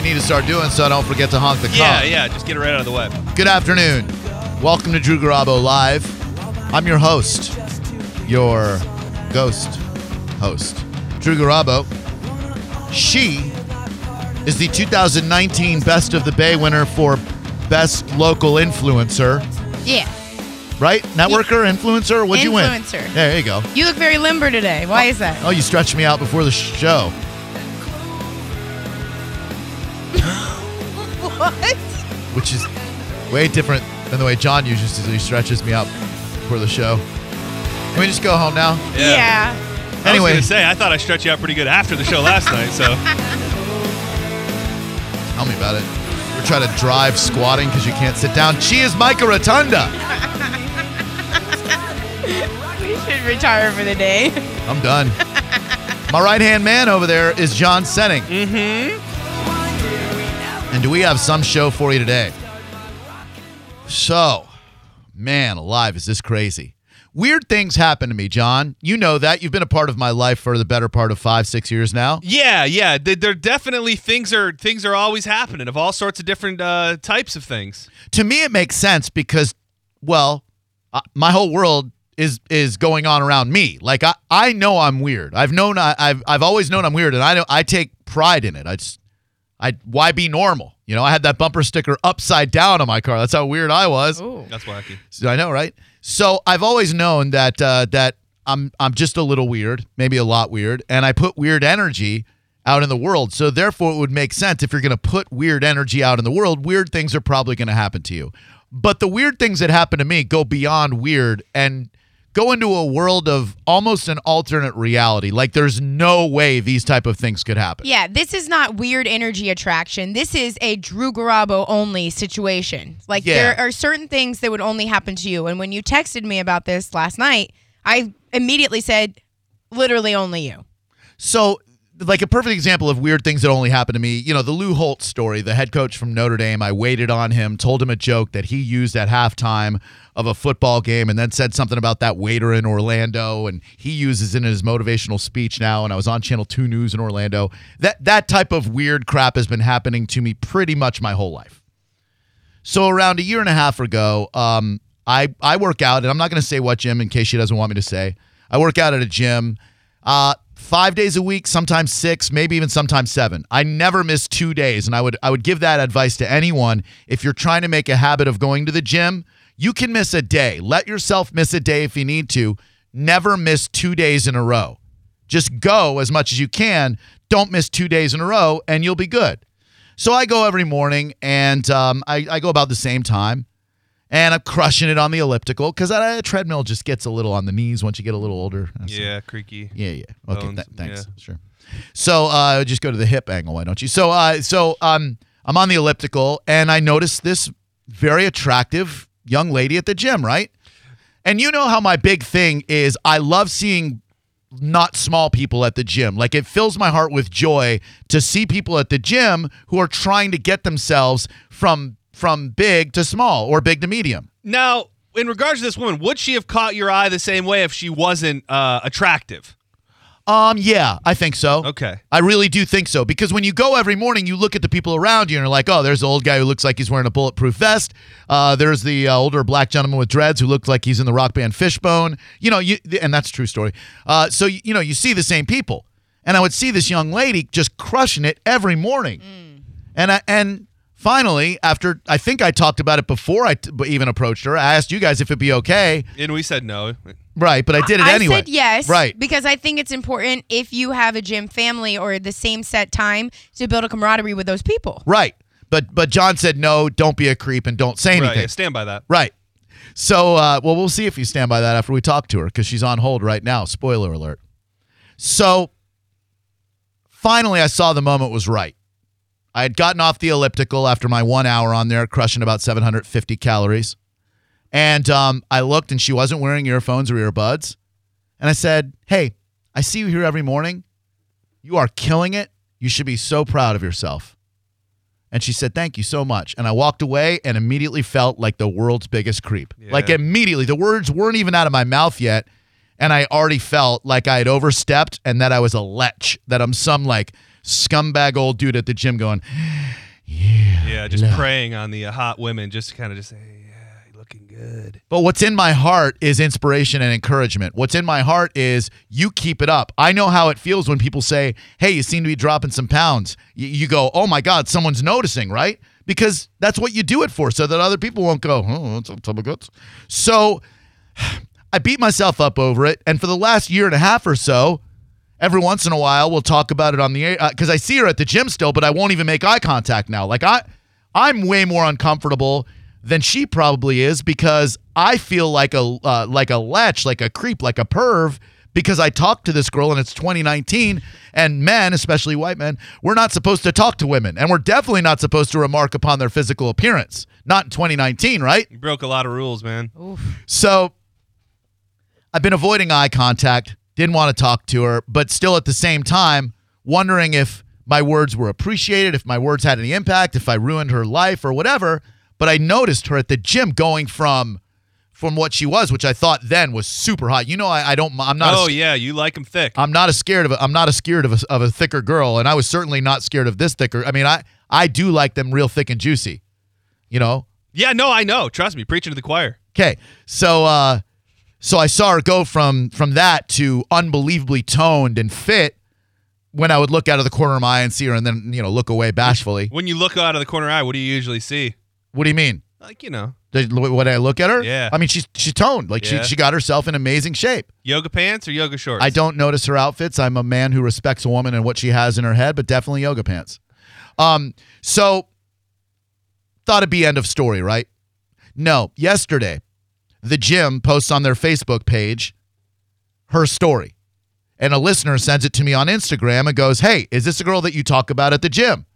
That's what we need to start doing so I don't forget to honk the car. Yeah, yeah. Just get it right out of the way. Good afternoon. Welcome to Drew Garabo Live. I'm your host, your ghost host, Drew Garabo. She is the 2019 Best of the Bay winner for Best Local Influencer, Yeah. right? Networker, influencer? What'd you win? Influencer. There you go. You look very limber today. Why oh, is that? Oh, you stretched me out before the show. What? which is way different than the way John usually stretches me out for the show. Can we just go home now? Yeah. I Anyway. was gonna say I thought I stretched you out pretty good after the show last night. So Tell me about it. We're trying to drive squatting because you can't sit down. She is Micah Rotunda. We should retire for the day. I'm done. My right hand man over there is John Senning. mm-hmm. And do we have some show for you today? So, man alive, is this crazy? Weird things happen to me, John. You know that. You've been a part of my life for the better part of five, six years now. Yeah, yeah. There there definitely things are things are always happening of all sorts of different uh, types of things. to me it makes sense because well uh, my whole world is is going on around me like i i know i'm weird i've known I, i've i've always known i'm weird and i know i take pride in it i just i why be normal you know i had that bumper sticker upside down on my car that's how weird i was Ooh. That's wacky. So I know, right? So I've always known that uh, that I'm I'm just a little weird, maybe a lot weird, and I put weird energy out in the world. So therefore, it would make sense if you're going to put weird energy out in the world, weird things are probably going to happen to you. But the weird things that happen to me go beyond weird and go into a world of almost an alternate reality. Like there's no way these type of things could happen. Yeah, this is not weird energy attraction. This is a Drew Garabo only situation. Like Yeah. there are certain things that would only happen to you. And when you texted me about this last night, I immediately said, literally only you. So, like a perfect example of weird things that only happen to me, you know, the Lou Holtz story, the head coach from Notre Dame. I waited on him, told him a joke that he used at halftime of a football game, and then said something about that waiter in Orlando, and he uses it in his motivational speech now. And I was on Channel Two News in Orlando. That that type of weird crap has been happening to me pretty much my whole life. So around a year and a half ago, um, I I work out, and I'm not going to say what gym in case she doesn't want me to say. I work out at a gym, uh, five days a week, sometimes six, maybe even sometimes seven. I never miss two days, and I would I would give that advice to anyone. If you're trying to make a habit of going to the gym, you can miss a day. Let yourself miss a day if you need to. Never miss two days in a row. Just go as much as you can. Don't miss two days in a row, and you'll be good. So I go every morning, and um, I, I go about the same time, and I'm crushing it on the elliptical because a treadmill just gets a little on the knees once you get a little older. That's- Yeah, creaky. yeah, yeah. Okay, Bones, th- thanks. yeah. Sure. So uh, just go to the hip angle, why don't you? So uh, so um, I'm on the elliptical, and I notice this very attractive young lady at the gym, right? And you know how my big thing is I love seeing not small people at the gym. Like it fills my heart with joy to see people at the gym who are trying to get themselves from from big to small or big to medium. Now, in regards to this woman, would she have caught your eye the same way if she wasn't uh, attractive? Um, yeah, I think so. Okay. I really do think so because when you go every morning, you look at the people around you and you're like, oh, there's the old guy who looks like he's wearing a bulletproof vest. Uh, there's the uh, older black gentleman with dreads who looks like he's in the rock band Fishbone. You know, you and that's a true story. Uh, so you, you know, you see the same people, and I would see this young lady just crushing it every morning, and I and. Finally, after I think I talked about it before I t- even approached her, I asked you guys if it'd be okay. And we said no. Right, but I did it I anyway. said yes. Right. Because I think it's important if you have a gym family or the same set time to build a camaraderie with those people. Right. But but John said no, don't be a creep and don't say anything. Right, anything. yeah, stand by that. Right. So uh, well we'll see if you stand by that after we talk to her because she's on hold right now. Spoiler alert. So finally I saw the moment was right. I had gotten off the elliptical after my one hour on there, crushing about 750 calories. And um, I looked and she wasn't wearing earphones or earbuds. And I said, Hey, I see you here every morning. You are killing it. You should be so proud of yourself. And she said, Thank you so much. And I walked away and immediately felt like the world's biggest creep. Yeah. Like immediately. The words weren't even out of my mouth yet. And I already felt like I had overstepped and that I was a lech, that I'm some like scumbag old dude at the gym going, Yeah, yeah just Yeah. preying on the uh, hot women, just to kind of just say, yeah, you're looking good. But what's in my heart is inspiration and encouragement. What's in my heart is you keep it up. I know how it feels when people say, "Hey, you seem to be dropping some pounds." You, you go, "Oh my God, someone's noticing," right? Because that's what you do it for, so that other people won't go, "Oh, that's a tub of guts." So I beat myself up over it, and for the last year and a half or so, every once in a while we'll talk about it on the air because I see her at the gym still, but I won't even make eye contact now. Like I, I'm way more uncomfortable than she probably is because I feel like a uh, like a lech, like a creep, like a perv. Because I talked to this girl and it's 2019, and men, especially white men, we're not supposed to talk to women, and we're definitely not supposed to remark upon their physical appearance. Not in 2019, right? You broke a lot of rules, man. Oof. So I've been avoiding eye contact, didn't want to talk to her, but still at the same time, wondering if my words were appreciated, if my words had any impact, if I ruined her life or whatever. But I noticed her at the gym going from from what she was, which I thought then was super hot. You know, I, I don't I'm not oh a, yeah, you like them thick. I'm not a scared of a, I'm not a scared of a, of a thicker girl, and I was certainly not scared of this thicker. I mean, I I do like them real thick and juicy. You know, yeah, no, I know. Trust me, preaching to the choir. Okay, so uh, so I saw her go from from that to unbelievably toned and fit. When I would look out of the corner of my eye and see her, and then you know look away bashfully. When you look out of the corner eye, what do you usually see? What do you mean? Like you know, Did, what I look at her? Yeah. I mean she's she's toned. Like Yeah. she she got herself in amazing shape. yoga pants or yoga shorts. I don't notice her outfits. I'm a man who respects a woman and what she has in her head, but definitely yoga pants. Um, so thought it'd be end of story, right? No, yesterday, the gym posts on their Facebook page her story. And a listener sends it to me on Instagram and goes, Hey, is this a girl that you talk about at the gym?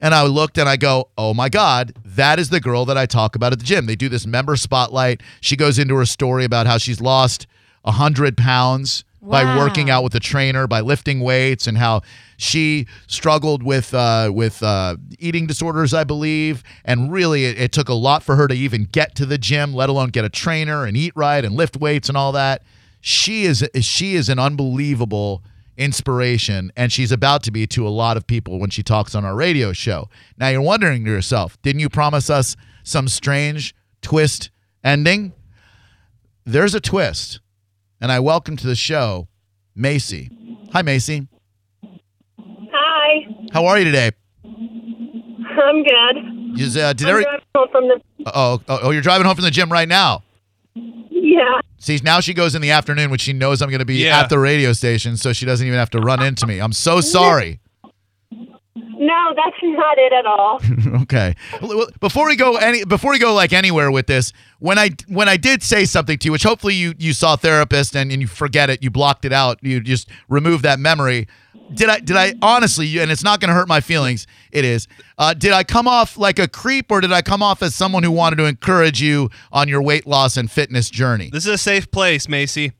And I looked and I go, Oh my God, that is the girl that I talk about at the gym. They do this member spotlight. She goes into her story about how she's lost 100 pounds by working out with a trainer, by lifting weights, and how she struggled with uh, with uh, eating disorders, I believe. And really, it, it took a lot for her to even get to the gym, let alone get a trainer and eat right and lift weights and all that. She is she is an unbelievable inspiration, and she's about to be to a lot of people when she talks on our radio show. Now you're wondering to yourself, didn't you promise us some strange twist ending? There's a twist, and I welcome to the show Macy. Hi, Macy. Hi, How are you today? I'm good. Is, uh, did I'm every, driving home from the oh, oh, oh, you're driving home from the gym right now. yeah. See, now she goes in the afternoon when she knows I'm going to be Yeah. at the radio station, so she doesn't even have to run into me. I'm so sorry. No, that's not it at all. okay. Well, well, Before we go any before we go like anywhere with this, when I when I did say something to you, which hopefully you you saw therapist and, and you forget it, you blocked it out, you just remove that memory. Did I did I honestly and it's not going to hurt my feelings. It is. Uh, did I come off like a creep or did I come off as someone who wanted to encourage you on your weight loss and fitness journey? This is a safe place, Macy.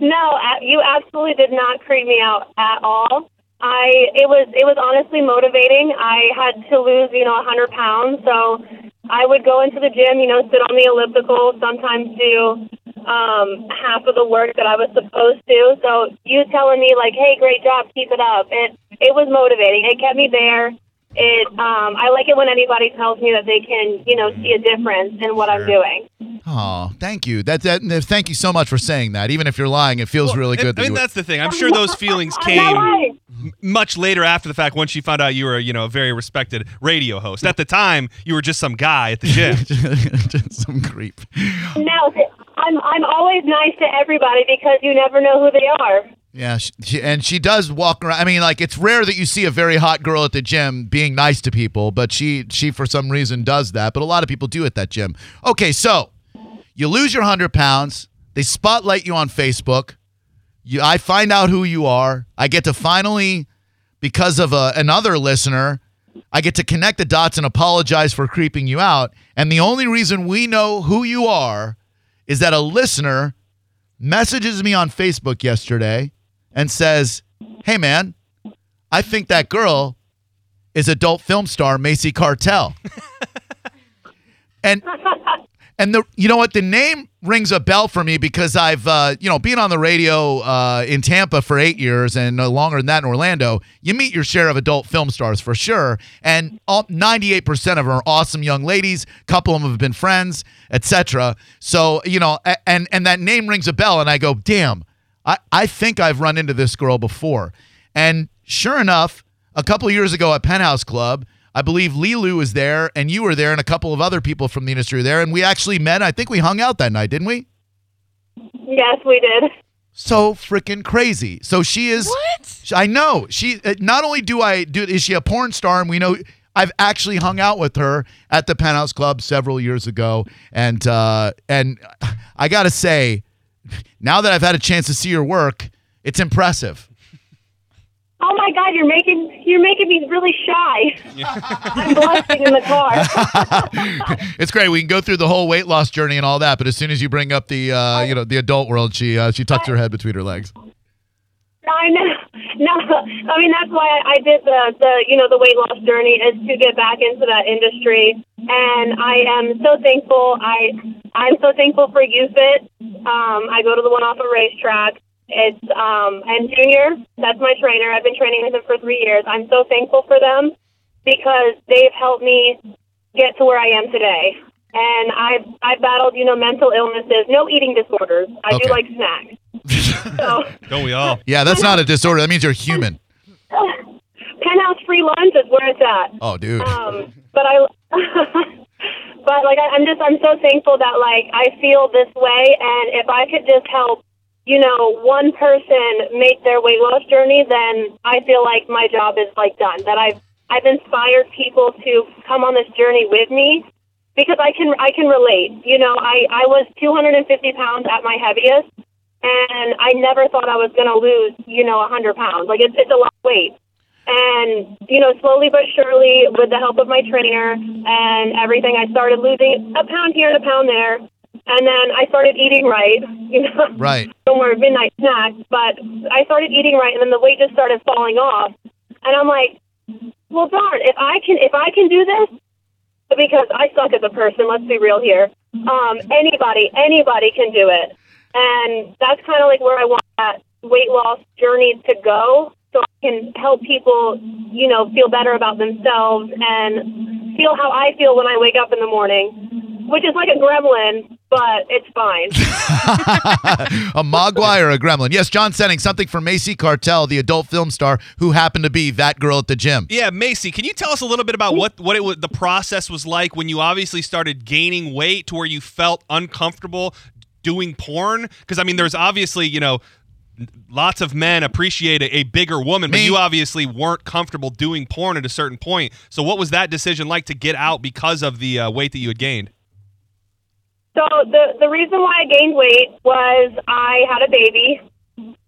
No, you absolutely did not creep me out at all. I it was it was honestly motivating. I had to lose, you know, a hundred pounds, so I would go into the gym, you know, sit on the elliptical, sometimes do um, half of the work that I was supposed to. So you telling me like, "Hey, great job, keep it up." It it was motivating. It kept me there. It um, I like it when anybody tells me that they can, you know, see a difference in what I'm doing. Oh, thank you. That, that thank you so much for saying that. Even if you're lying, it feels really good. I mean, you, that's the thing. I'm sure those feelings came much later after the fact. Once you found out you were, you know, a very respected radio host. At the time, you were just some guy at the gym. Just some creep. No, I'm I'm always nice to everybody because you never know who they are. Yeah, she, she, and she does walk around. I mean, like it's rare that you see a very hot girl at the gym being nice to people, but she she for some reason does that. But a lot of people do at that gym. Okay, so you lose your hundred pounds. They spotlight you on Facebook. You, I find out who you are. I get to finally, because of a, another listener, I get to connect the dots and apologize for creeping you out. And the only reason we know who you are is that a listener messages me on Facebook yesterday and says, Hey, man, I think that girl is adult film star Macy Cartel. and And the you know what the name rings a bell for me because I've uh, you know been on the radio uh, in Tampa for eight years and longer than that in Orlando. You meet your share of adult film stars for sure, and ninety eight percent of them are awesome young ladies. A couple of them have been friends, etc. So you know, and and that name rings a bell, and I go, damn, I I think I've run into this girl before, and sure enough, a couple years ago at Penthouse Club. I believe Lilu was there, and you were there, and a couple of other people from the industry were there, and we actually met. I think we hung out that night, didn't we? Yes, we did. So freaking crazy. So she is. What? I know she. uh, Not only do I do, is she a porn star, and we know I've actually hung out with her at the Penthouse Club several years ago, and uh, and I gotta say, now that I've had a chance to see her work, it's impressive. Oh my God, you're making you're making me really shy. I'm blushing in the car. it's great. We can go through the whole weight loss journey and all that, but as soon as you bring up the uh, you know the adult world, she uh, she tucks her head between her legs. I know. No, I mean that's why I did the the you know the weight loss journey is to get back into that industry, and I am so thankful. I I'm so thankful for YouFit. Um, I go to the one off a racetrack. It's um, and Junior, that's my trainer. I've been training with him for three years. I'm so thankful for them because they've helped me get to where I am today. And I've I've battled you know mental illnesses, no eating disorders. I Okay. do like snacks. So. Don't we all? Yeah, that's not a disorder. That means you're human. Penthouse free lunch is where it's at. Oh, dude. Um, but I, but like I, I'm just I'm so thankful that like I feel this way, and if I could just help, you know, one person make their weight loss journey, then I feel like my job is like done. That I've I've inspired people to come on this journey with me because I can I can relate. You know, I I was 250 pounds at my heaviest, and I never thought I was going to lose, you know, a 100 pounds. Like it's it's a lot of weight. And, you know, slowly but surely, with the help of my trainer and everything, I started losing a pound here and a pound there. And then I started eating right, you know, Right. more midnight snacks. But I started eating right, and then the weight just started falling off. And I'm like, well, darn, if I can, if I can do this, because I suck as a person. Let's be real here. Um, anybody, anybody can do it, and that's kind of like where I want that weight loss journey to go, so I can help people, you know, feel better about themselves and feel how I feel when I wake up in the morning, which is like a gremlin, but it's fine. a Mogwai or a gremlin? Yes, John Senning, something for Macy Cartel, the adult film star who happened to be that girl at the gym. Yeah, Macy, can you tell us a little bit about what what it was, the process was like when you obviously started gaining weight to where you felt uncomfortable doing porn? Because I mean, there's obviously you know lots of men appreciate a, a bigger woman, but you obviously weren't comfortable doing porn at a certain point. So what was that decision like to get out because of the uh, weight that you had gained? So the the reason why I gained weight was I had a baby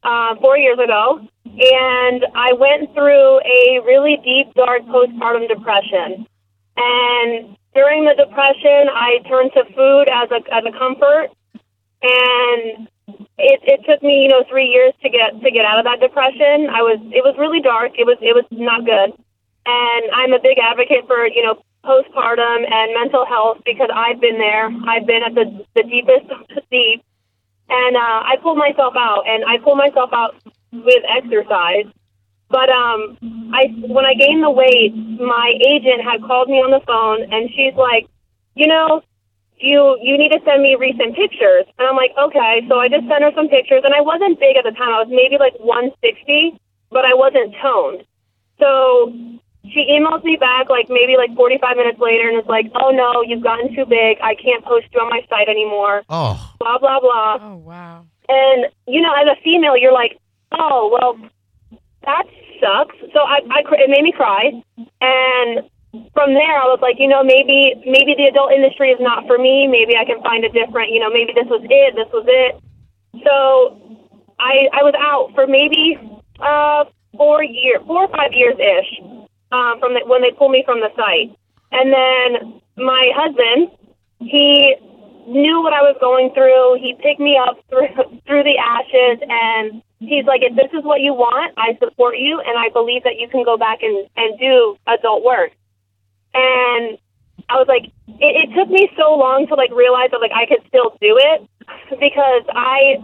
uh, four years ago, and I went through a really deep, dark postpartum depression. And during the depression, I turned to food as a as a comfort, and it, it took me you know three years to get to get out of that depression. I was it was really dark. It was it was not good, and I'm a big advocate for you know postpartum and mental health because I've been there. I've been at the the deepest of the deep, and uh, I pulled myself out, and I pulled myself out with exercise. But um, I when I gained the weight, my agent had called me on the phone, and she's like, you know, you you need to send me recent pictures. And I'm like, okay. So I just sent her some pictures, and I wasn't big at the time. I was maybe like 160, but I wasn't toned. So she emails me back like maybe like 45 minutes later, and it's like, oh no, you've gotten too big. I can't post you on my site anymore. Oh, Blah blah blah. Oh wow. And you know, as a female, you're like, oh well, that sucks. So I, I cr- it made me cry, and from there, I was like, you know, maybe maybe the adult industry is not for me. Maybe I can find a different, you know, maybe this was it. This was it. So I I was out for maybe uh four year, four or five years ish, um, from the, when they pulled me from the site, and then my husband, he knew what I was going through. He picked me up through through the ashes, and he's like, "If this is what you want, I support you, and I believe that you can go back and and do adult work." And I was like, it, it took me so long to like realize that like I could still do it because I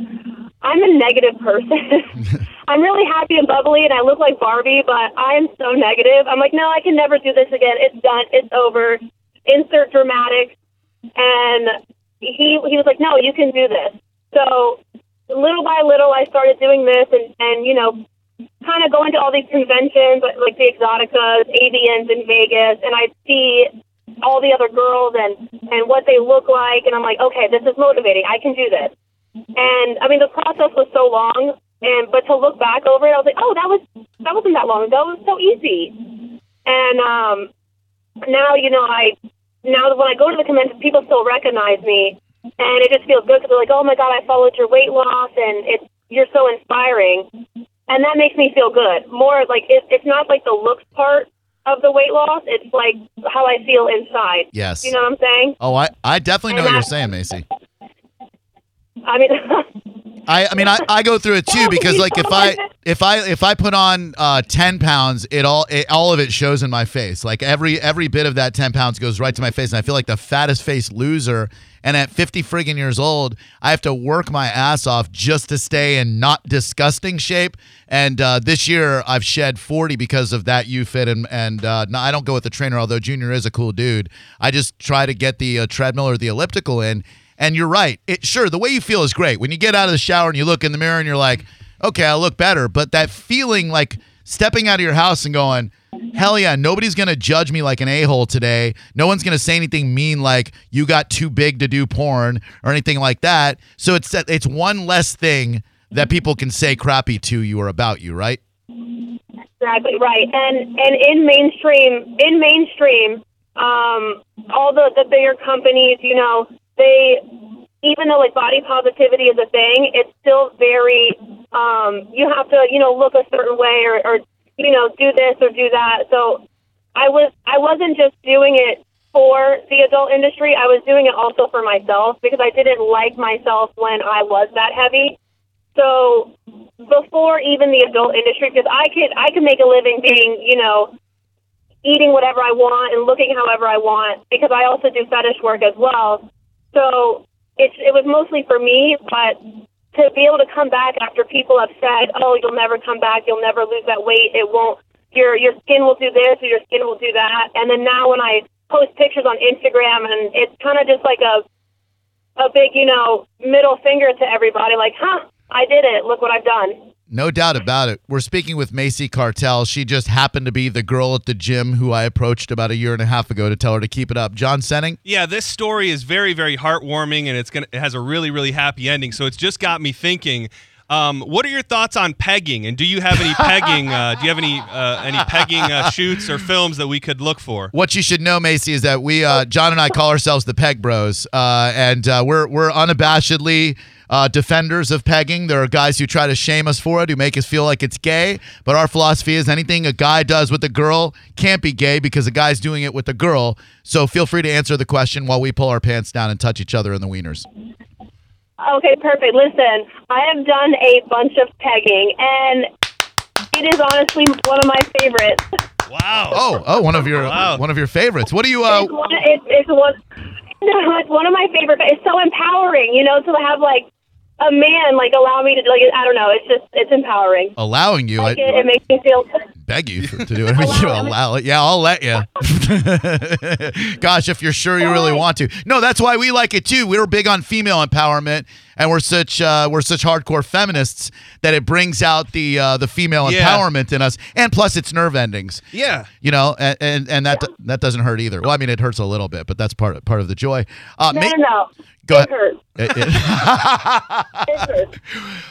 I'm a negative person. I'm really happy and bubbly and I look like Barbie, but I'm so negative. I'm like, no, I can never do this again. It's done. It's over. Insert dramatic. And he he was like, no, you can do this. So little by little, I started doing this and and you know kind of going to all these conventions like, the Exoticas, AVNs in Vegas, and I'd see all the other girls and and what they look like, and I'm like, okay, this is motivating. I can do this. And I mean, the process was so long, and but to look back over it, I was like, oh, that was that wasn't that long ago. It was so easy. And um, now, you know, I now when I go to the convention, people still recognize me, and it just feels good because they're like, oh my god, I followed your weight loss, and it's you're so inspiring, and that makes me feel good. More like it, it's not like the looks part of the weight loss; it's like how I feel inside. Yes. You know what I'm saying? Oh, I, I definitely know And what you're saying, Macy. I mean, I, I mean I, I go through it too because like if I if I if I put on uh, ten pounds it all it, all of it shows in my face. Like every every bit of that ten pounds goes right to my face and I feel like the fattest face loser. And at fifty friggin' years old I have to work my ass off just to stay in not disgusting shape. And uh, this year I've shed forty because of that YouFit and and uh, no, I don't go with the trainer although Junior is a cool dude. I just try to get the uh, treadmill or the elliptical in and you're right. It sure the way you feel is great. When you get out of the shower and you look in the mirror and you're like, okay, I look better. But that feeling like stepping out of your house and going, hell yeah, nobody's gonna judge me like an a-hole today. No one's gonna say anything mean like you got too big to do porn or anything like that. So it's it's one less thing that people can say crappy to you or about you, right? Exactly right, and and in mainstream, in mainstream, um, all the the bigger companies, you know, they even though like body positivity is a thing, it's still very um, you have to you know look a certain way or, or you know do this or do that. So I was I wasn't just doing it for the adult industry. I was doing it also for myself because I didn't like myself when I was that heavy. So before even the adult industry, because I could I could make a living being you know eating whatever I want and looking however I want because I also do fetish work as well. So it's it was mostly for me, but to be able to come back after people have said, "Oh, you'll never come back. You'll never lose that weight. It won't. Your your skin will do this or your skin will do that." And then now when I post pictures on Instagram, and it's kind of just like a a big, you know, middle finger to everybody, like, "Huh, I did it. Look what I've done." No doubt about it. We're speaking with Macy Cartel. She just happened to be the girl at the gym who I approached about a year and a half ago to tell her to keep it up. John Senning? Yeah, this story is very, very heartwarming, and it's gonna it has a really, really happy ending. So it's just got me thinking. Um, what are your thoughts on pegging? And do you have any pegging? Uh, do you have any uh, any pegging uh, shoots or films that we could look for? What you should know, Macy, is that we, uh, John and I, call ourselves the Peg Bros, uh, and uh, we're we're unabashedly uh, defenders of pegging. There are guys who try to shame us for it, who make us feel like it's gay. But our philosophy is anything a guy does with a girl can't be gay because a guy's doing it with a girl. So feel free to answer the question while we pull our pants down and touch each other in the wieners. Okay, perfect. Listen, I have done a bunch of pegging, and it is honestly one of my favorites. Wow. Oh, oh, one of your Wow. one of your favorites. What do you? Uh, It's one, it, it's one. No, it's one of my favorite. It's so empowering, you know, to have like a man like allow me to like. I don't know. It's just it's empowering. allowing you. Like I it, it makes me feel. beg you for, to do it. I mean, you allow it. Yeah, I'll let you. Gosh, if you're sure you really want to. No, that's why we like it too. We're big on female empowerment, and we're such uh, we're such hardcore feminists that it brings out the uh, the female Yeah. empowerment in us, and plus it's nerve endings. Yeah. You know, and and, and that that doesn't hurt either. Well, I mean, it hurts a little bit, but that's part part of the joy. Uh, No, Ma- no, no. Go it ahead. hurts. It- it- It.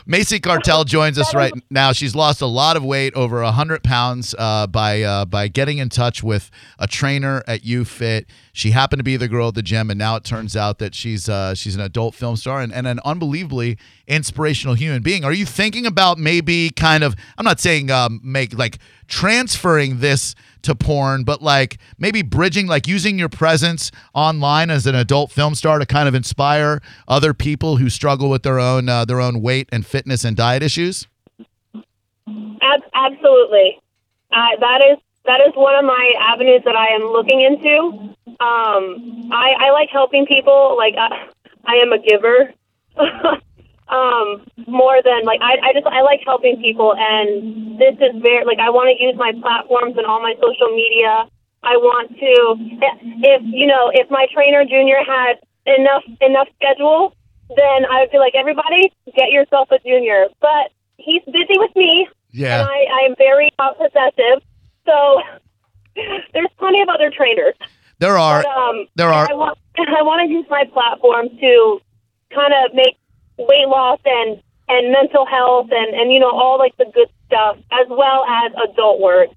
Macy Cartel joins us right now. She's lost a lot of weight, over hundred pounds, uh, by uh, by getting in touch with a trainer at YouFit. She happened to be the girl at the gym, and now it turns out that she's uh, she's an adult film star and, and an unbelievably inspirational human being. Are you thinking about maybe kind of? I'm not saying um, make like transferring this to porn, but like maybe bridging, like using your presence online as an adult film star to kind of inspire other people who struggle with their own uh, their own weight and fitness and diet issues. Absolutely. Uh, that is that is one of my avenues that I am looking into. Um, I, I like helping people. Like I, I am a giver. um, more than like I, I just I like helping people, and this is very like I want to use my platforms and all my social media. I want to if you know if my trainer junior had enough enough schedule, then I would be like everybody get yourself a junior. But he's busy with me, Yeah. and I, I am very possessive. So there's plenty of other trainers. There are. But, um, there are- I want I want to use my platform to kind of make weight loss and and mental health and and you know all like the good stuff as well as adult work.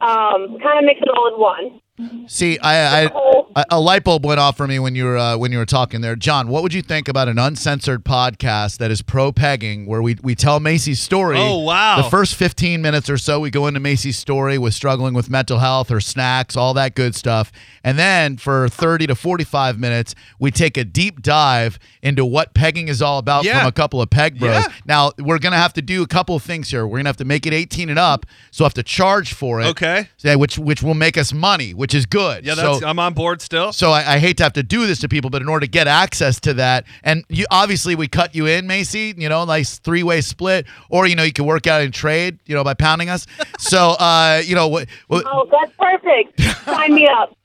Um, kind of mix it all in one. See, I, I a, a light bulb went off for me when you were uh, when you were talking there, John. What would you think about an uncensored podcast that is pro pegging, where we we tell Macy's story? Oh, wow. The first fifteen minutes or so, we go into Macy's story with struggling with mental health or snacks, all that good stuff, and then for thirty to forty five minutes, we take a deep dive into what pegging is all about Yeah. from a couple of peg bros. Yeah. Now we're gonna have to do a couple of things here. We're gonna have to make it eighteen and up, so I have to charge for it. Okay. Yeah, which which will make us money, which is good. Yeah, that's so, I'm on board still. so I, I hate to have to do this to people, but in order to get access to that, and you obviously we cut you in, Macy, you know, nice three way split, or you know you can work out and trade, you know, by pounding us. So uh, you know, what, what, Oh, that's perfect. Sign me up.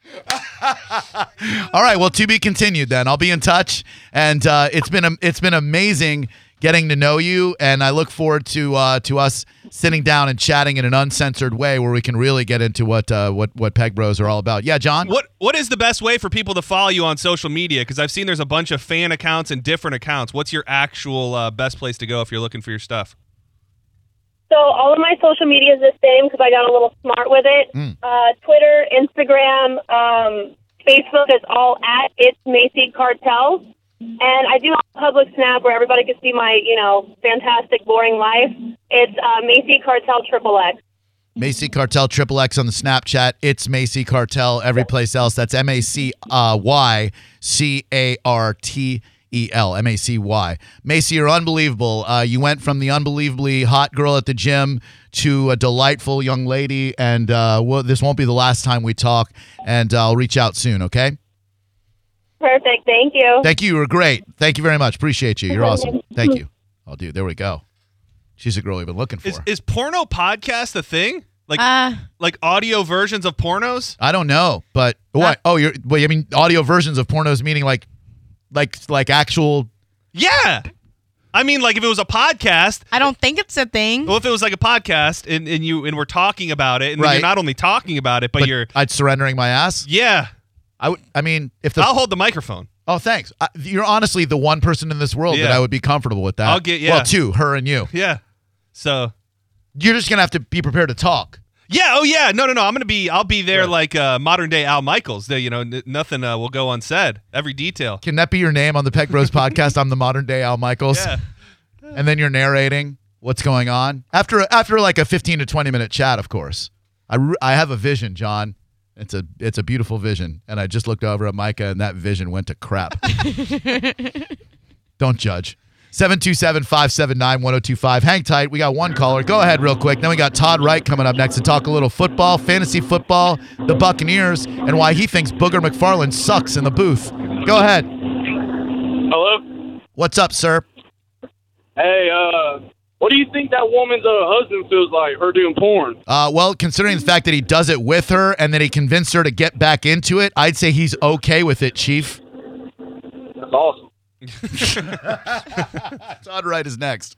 all right, well, to be continued. Then I'll be in touch, and uh, it's been a- it's been amazing getting to know you, and I look forward to uh, to us sitting down and chatting in an uncensored way where we can really get into what uh, what what Peg Bros are all about. Yeah, John. What what is the best way for people to follow you on social media? Because I've seen there's a bunch of fan accounts and different accounts. What's your actual uh, best place to go if you're looking for your stuff? So all of my social media is the same because I got a little smart with it. Uh, Twitter, Instagram, um, Facebook is all at it's Macy Cartel, and I do have a public snap where everybody can see my you know fantastic boring life. It's uh, Macy Cartel Triple X. Macy Cartel Triple X on the Snapchat. It's Macy Cartel every place else. That's M A C uh, Y C A R T E L. M A C Y. Macy, you're unbelievable. Uh, you went from the unbelievably hot girl at the gym to a delightful young lady, and uh, well, this won't be the last time we talk. And I'll reach out soon. Okay. Perfect. Thank you. Thank you. You were great. Thank you very much. Appreciate you. You're awesome. Thank you. Oh, dude, there we go. She's a girl we've been looking for. Is is porno podcast a thing? Like Uh, like audio versions of pornos? I don't know, but what? Oh, you're. Wait, I mean, audio versions of pornos, meaning like, like, like actual. Yeah. I mean, like if it was a podcast, I don't think it's a thing. well, if it was like a podcast and, and you and we're talking about it, and then Right. you're not only talking about it, but, But you're I'd surrendering my ass. yeah. I would. I mean, if the. I'll hold the microphone. oh, thanks. I, you're honestly the one person in this world that I would be comfortable with that. I'll get- yeah. Well, two, her and you. Yeah. So You're just gonna have to be prepared to talk. yeah, oh yeah, no, no, no. I'm gonna be. I'll be there like uh, modern day Al Michaels. The, you know, n- nothing uh, will go unsaid. Every detail. Can that be your name on the Peg Bros podcast? I'm the modern day Al Michaels, Yeah. and then you're narrating what's going on after after like a 15 to 20 minute chat. Of course, I re- I have a vision, John. It's a it's a beautiful vision, and I just looked over at Micah, and that vision went to crap. Don't judge. 727-579-1025. Hang tight. We got one caller. Go ahead real quick. Then we got Todd Wright coming up next to talk a little football, fantasy football, the Buccaneers, and why he thinks Booger McFarland sucks in the booth. Go ahead. Hello. What's up, sir? Hey, uh, what do you think that woman's uh, husband feels like? Her doing porn? Uh, well, considering the fact that he does it with her and that he convinced her to get back into it, I'd say he's okay with it, Chief. That's awesome. Todd Wright is next.